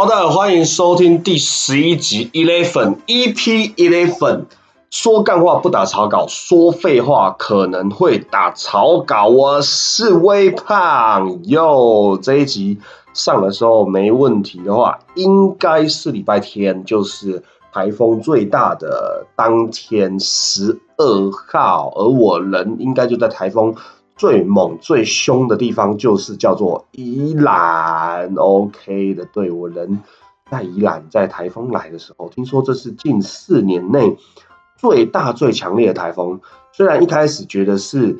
好的，欢迎收听第十一集 Eleven EP Eleven。说干话不打草稿，说废话可能会打草稿。我是微胖哟。这一集上的时候没问题的话，应该是礼拜天，就是台风最大的当天，十二号。而我人应该就在台风。最猛、最凶的地方就是叫做宜兰，OK 的。对我人在宜兰，在台风来的时候，听说这是近四年内最大、最强烈的台风。虽然一开始觉得是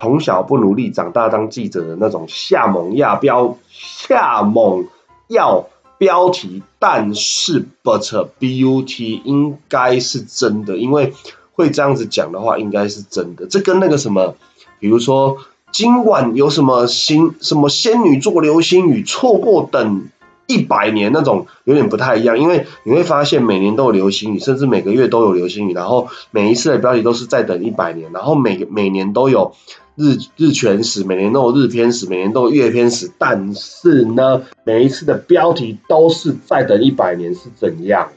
从小不努力，长大当记者的那种夏猛亚标、夏猛要标题，但是 But BUT 应该是真的，因为会这样子讲的话，应该是真的。这跟那个什么。比如说，今晚有什么星什么仙女座流星雨，错过等一百年那种有点不太一样，因为你会发现每年都有流星雨，甚至每个月都有流星雨，然后每一次的标题都是在等一百年，然后每每年都有日日全食，每年都有日偏食，每年都有月偏食，但是呢，每一次的标题都是在等一百年是怎样？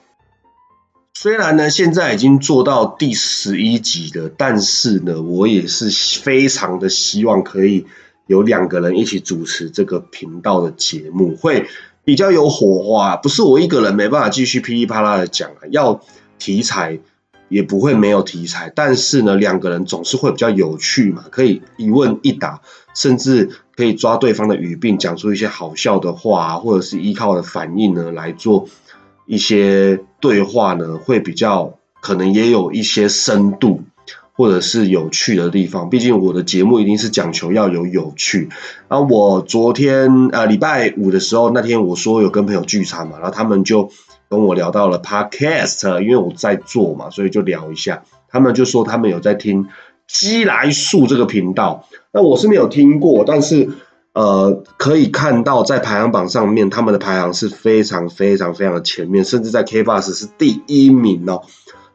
虽然呢，现在已经做到第十一集了，但是呢，我也是非常的希望可以有两个人一起主持这个频道的节目，会比较有火花。不是我一个人没办法继续噼里啪啦的讲啊，要题材也不会没有题材，但是呢，两个人总是会比较有趣嘛，可以一问一答，甚至可以抓对方的语病，讲出一些好笑的话，或者是依靠的反应呢来做。一些对话呢，会比较可能也有一些深度，或者是有趣的地方。毕竟我的节目一定是讲求要有有趣。然后我昨天呃礼拜五的时候，那天我说有跟朋友聚餐嘛，然后他们就跟我聊到了 podcast，因为我在做嘛，所以就聊一下。他们就说他们有在听鸡来树这个频道，那我是没有听过，但是。呃，可以看到在排行榜上面，他们的排行是非常非常非常的前面，甚至在 K Bus 是第一名哦。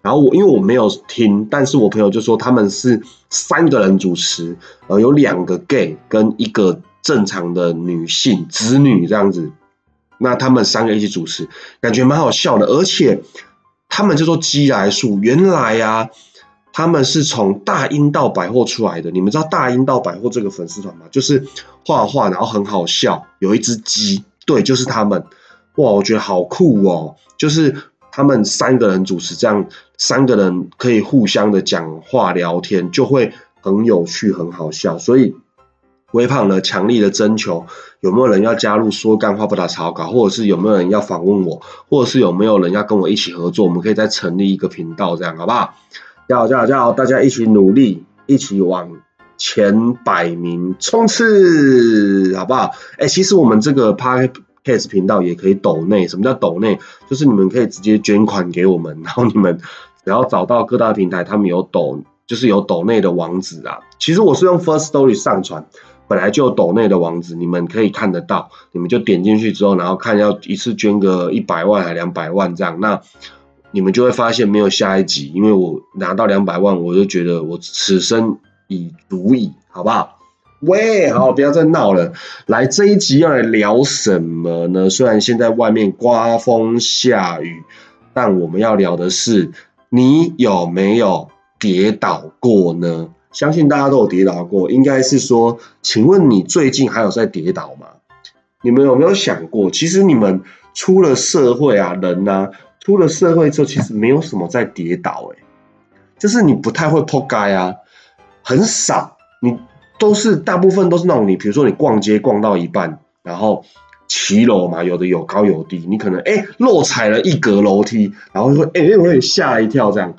然后我因为我没有听，但是我朋友就说他们是三个人主持，呃，有两个 gay 跟一个正常的女性子女这样子，那他们三个一起主持，感觉蛮好笑的。而且他们就说鸡来树，原来呀。他们是从大英道百货出来的，你们知道大英道百货这个粉丝团吗？就是画画，然后很好笑，有一只鸡，对，就是他们。哇，我觉得好酷哦！就是他们三个人主持，这样三个人可以互相的讲话聊天，就会很有趣，很好笑。所以微胖呢，强力的征求有没有人要加入说干话不打草稿，或者是有没有人要访问我，或者是有没有人要跟我一起合作，我们可以再成立一个频道，这样好不好？加油加油加油！大家一起努力，一起往前百名冲刺，好不好？哎，其实我们这个 podcast 频道也可以抖内。什么叫抖内？就是你们可以直接捐款给我们，然后你们只要找到各大平台，他们有抖，就是有抖内的网址啊。其实我是用 First Story 上传，本来就有抖内的网址，你们可以看得到。你们就点进去之后，然后看要一次捐个一百万还两百万这样，那。你们就会发现没有下一集，因为我拿到两百万，我就觉得我此生已足矣，好不好？喂，好，不要再闹了。来，这一集要来聊什么呢？虽然现在外面刮风下雨，但我们要聊的是，你有没有跌倒过呢？相信大家都有跌倒过，应该是说，请问你最近还有在跌倒吗？你们有没有想过，其实你们出了社会啊，人呢？出了社会之后，其实没有什么在跌倒，哎，就是你不太会扑街啊，很少，你都是大部分都是那种你，比如说你逛街逛到一半，然后骑楼嘛，有的有高有低，你可能哎漏踩了一格楼梯，然后会哎会会吓一跳这样，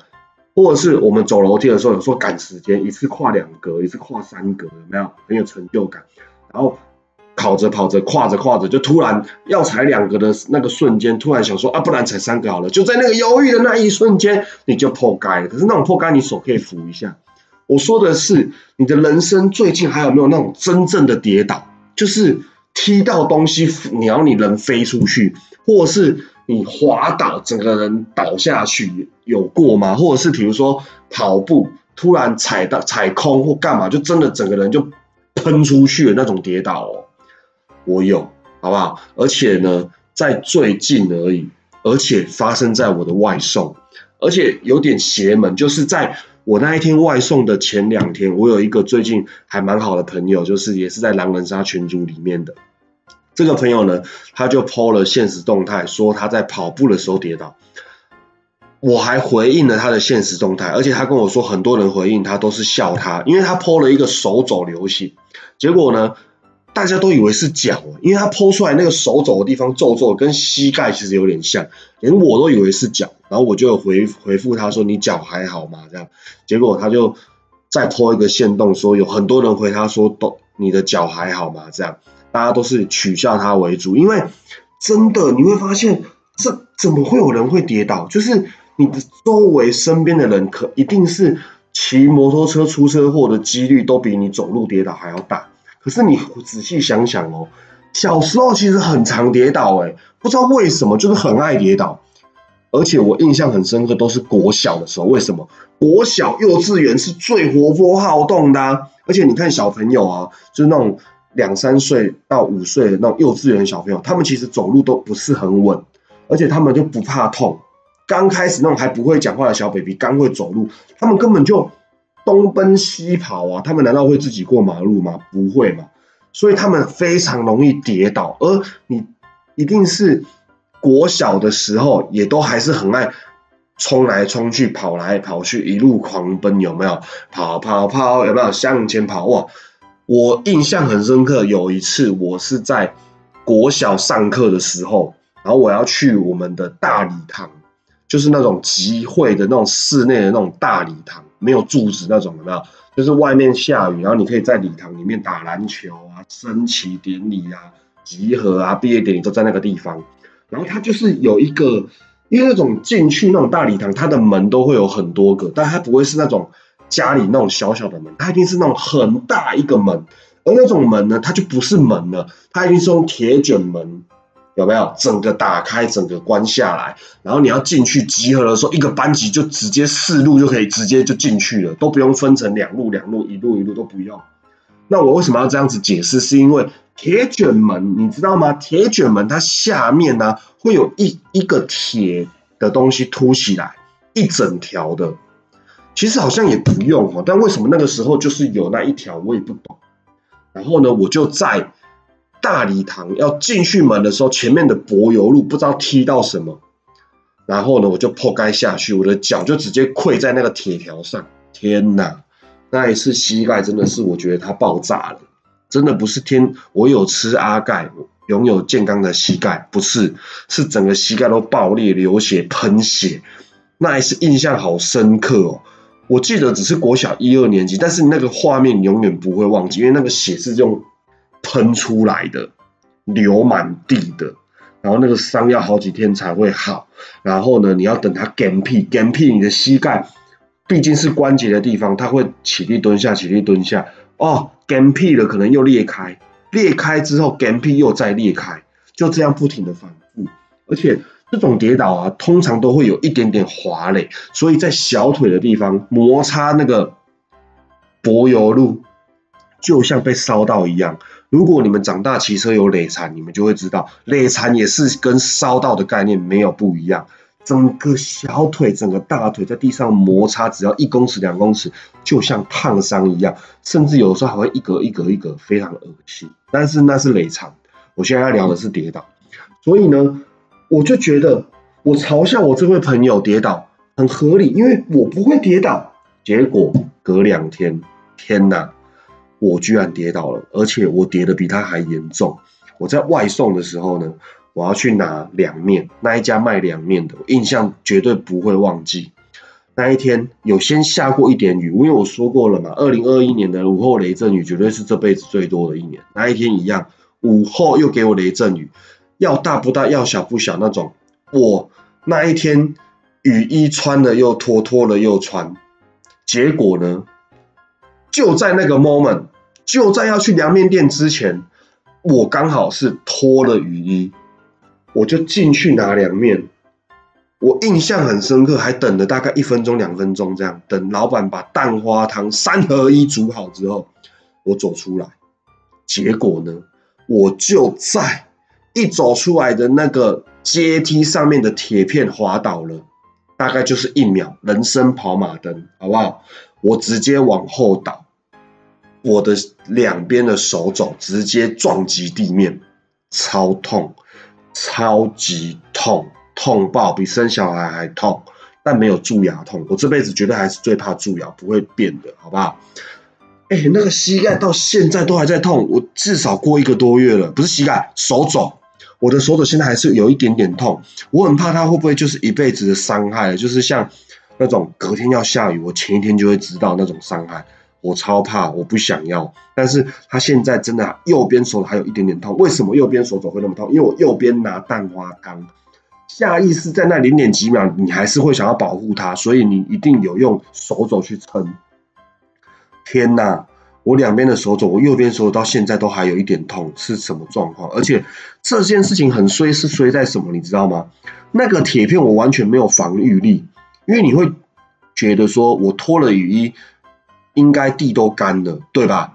或者是我们走楼梯的时候，有时候赶时间，一次跨两格，一次跨三格，有没有很有成就感？然后。跑着跑着，跨着跨着，就突然要踩两个的那个瞬间，突然想说啊，不然踩三个好了。就在那个犹豫的那一瞬间，你就破街了。可是那种破街，你手可以扶一下。我说的是，你的人生最近还有没有那种真正的跌倒？就是踢到东西，你要你人飞出去，或者是你滑倒，整个人倒下去，有过吗？或者是比如说跑步，突然踩到踩空或干嘛，就真的整个人就喷出去的那种跌倒哦。我有，好不好？而且呢，在最近而已，而且发生在我的外送，而且有点邪门，就是在我那一天外送的前两天，我有一个最近还蛮好的朋友，就是也是在狼人杀群组里面的这个朋友呢，他就 PO 了现实动态，说他在跑步的时候跌倒。我还回应了他的现实动态，而且他跟我说，很多人回应他都是笑他，因为他 PO 了一个手肘流血，结果呢，大家都以为是脚，因为他剖出来那个手肘的地方皱皱，跟膝盖其实有点像，连我都以为是脚，然后我就回回复他说你脚还好吗？这样，结果他就再 PO 一个线动说有很多人回他说都你的脚还好吗？这样，大家都是取笑他为主，因为真的你会发现这怎么会有人会跌倒，就是。你的周围身边的人，可一定是骑摩托车出车祸的几率都比你走路跌倒还要大。可是你仔细想想哦，小时候其实很常跌倒，哎，不知道为什么就是很爱跌倒。而且我印象很深刻，都是国小的时候。为什么？国小、幼稚园是最活泼好动的。而且你看小朋友啊，就是那种两三岁到五岁的那种幼稚园小朋友，他们其实走路都不是很稳，而且他们就不怕痛。刚开始那种还不会讲话的小 baby，刚会走路，他们根本就东奔西跑啊！他们难道会自己过马路吗？不会嘛！所以他们非常容易跌倒，而你一定是国小的时候，也都还是很爱冲来冲去、跑来跑去，一路狂奔，有没有？跑跑跑，有没有向前跑？哇！我印象很深刻，有一次我是在国小上课的时候，然后我要去我们的大礼堂。就是那种集会的那种室内的那种大礼堂，没有柱子那种，有没有？就是外面下雨，然后你可以在礼堂里面打篮球啊、升旗典礼啊、集合啊、毕业典礼都在那个地方。然后它就是有一个，因为那种进去那种大礼堂，它的门都会有很多个，但它不会是那种家里那种小小的门，它一定是那种很大一个门。而那种门呢，它就不是门了，它一定是用铁卷门。有没有整个打开，整个关下来，然后你要进去集合的时候，一个班级就直接四路就可以直接就进去了，都不用分成两路两路，一路一路都不用。那我为什么要这样子解释？是因为铁卷门，你知道吗？铁卷门它下面呢会有一一个铁的东西凸起来，一整条的。其实好像也不用哦，但为什么那个时候就是有那一条，我也不懂。然后呢，我就在。大礼堂要进去门的时候，前面的柏油路不知道踢到什么，然后呢，我就破盖下去，我的脚就直接跪在那个铁条上。天哪，那一次膝盖真的是，我觉得它爆炸了，真的不是天，我有吃阿钙，拥有健康的膝盖，不是，是整个膝盖都爆裂、流血、喷血。那一次印象好深刻哦，我记得只是国小一二年级，但是那个画面永远不会忘记，因为那个血是用。喷出来的，流满地的，然后那个伤要好几天才会好。然后呢，你要等它干屁干屁，你的膝盖毕竟是关节的地方，它会起立蹲下，起立蹲下。哦，干屁了，可能又裂开，裂开之后干屁又再裂开，就这样不停的反复。而且这种跌倒啊，通常都会有一点点滑嘞，所以在小腿的地方摩擦那个柏油路，就像被烧到一样。如果你们长大骑车有累残，你们就会知道，累残也是跟烧到的概念没有不一样。整个小腿、整个大腿在地上摩擦，只要一公尺、两公尺，就像烫伤一样，甚至有时候还会一格一格一格，非常恶心。但是那是累残，我现在要聊的是跌倒。所以呢，我就觉得我嘲笑我这位朋友跌倒很合理，因为我不会跌倒。结果隔两天，天哪！我居然跌倒了，而且我跌的比他还严重。我在外送的时候呢，我要去拿凉面，那一家卖凉面的，印象绝对不会忘记。那一天有先下过一点雨，因为我说过了嘛，二零二一年的午后雷阵雨绝对是这辈子最多的一年。那一天一样，午后又给我雷阵雨，要大不大，要小不小那种。我那一天雨衣穿了又脱，脱了又穿，结果呢？就在那个 moment，就在要去凉面店之前，我刚好是脱了雨衣，我就进去拿凉面。我印象很深刻，还等了大概一分钟、两分钟这样，等老板把蛋花汤三合一煮好之后，我走出来。结果呢，我就在一走出来的那个阶梯上面的铁片滑倒了，大概就是一秒，人生跑马灯，好不好？我直接往后倒，我的两边的手肘直接撞击地面，超痛，超级痛，痛爆，比生小孩还痛，但没有蛀牙痛。我这辈子绝对还是最怕蛀牙，不会变的，好不好？哎，那个膝盖到现在都还在痛，我至少过一个多月了，不是膝盖，手肘，我的手肘现在还是有一点点痛，我很怕它会不会就是一辈子的伤害，就是像那种隔天要下雨，我前一天就会知道那种伤害，我超怕，我不想要。但是他现在真的右边手还有一点点痛，为什么右边手肘会那么痛？因为我右边拿蛋花缸，下意识在那零点几秒，你还是会想要保护它，所以你一定有用手肘去撑。天呐，我两边的手肘，我右边手肘到现在都还有一点痛，是什么状况？而且这件事情很衰，是衰在什么？你知道吗？那个铁片我完全没有防御力，因为你会觉得说我脱了雨衣，应该地都干了，对吧？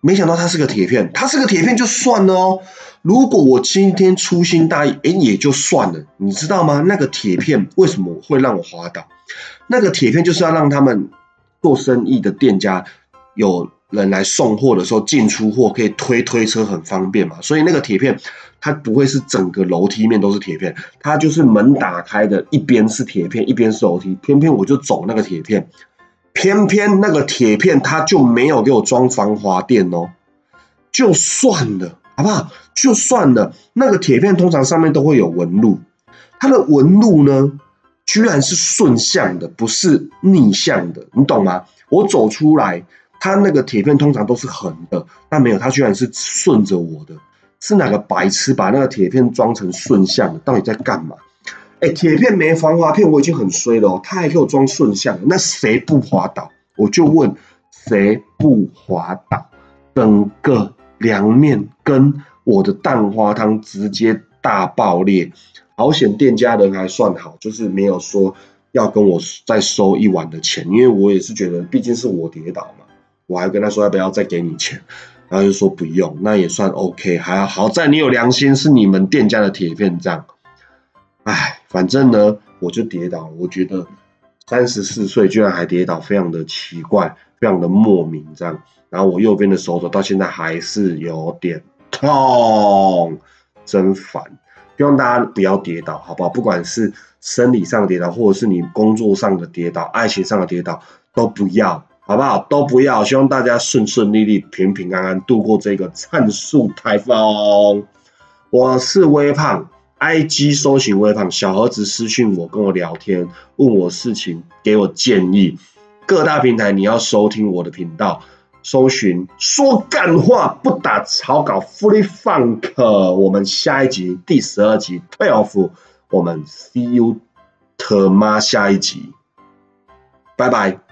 没想到它是个铁片，它是个铁片就算了哦。如果我今天粗心大意，哎，也就算了，你知道吗？那个铁片为什么会让我滑倒？那个铁片就是要让他们。做生意的店家有人来送货的时候进出货可以推推车很方便嘛，所以那个铁片它不会是整个楼梯面都是铁片，它就是门打开的一边是铁片，一边是楼梯。偏偏我就走那个铁片，偏偏那个铁片它就没有给我装防滑垫哦，就算了，好不好？就算了，那个铁片通常上面都会有纹路，它的纹路呢？居然是顺向的，不是逆向的，你懂吗？我走出来，它那个铁片通常都是横的，但没有，它居然是顺着我的，是哪个白痴把那个铁片装成顺向的？到底在干嘛？哎，铁片没防滑片，我已经很衰了哦，他还给我装顺向，那谁不滑倒？我就问，谁不滑倒？整个凉面跟我的蛋花汤直接大爆裂。保险店家人还算好，就是没有说要跟我再收一碗的钱，因为我也是觉得毕竟是我跌倒嘛，我还跟他说要不要再给你钱，然后就说不用，那也算 OK，还好在你有良心，是你们店家的铁片这样。唉，反正呢，我就跌倒，我觉得三十四岁居然还跌倒，非常的奇怪，非常的莫名这样。然后我右边的手肘到现在还是有点痛，真烦。希望大家不要跌倒，好不好？不管是生理上的跌倒，或者是你工作上的跌倒、爱情上的跌倒，都不要，好不好？都不要。希望大家顺顺利利、平平安安度过这个灿数台风。我是微胖，IG 搜寻微胖，小盒子私讯我，跟我聊天，问我事情，给我建议。各大平台你要收听我的频道。搜寻说干话不打草稿，Free Funk，我们下一集第十二集 Twelve，我们 See you tomorrow 下一集，拜拜。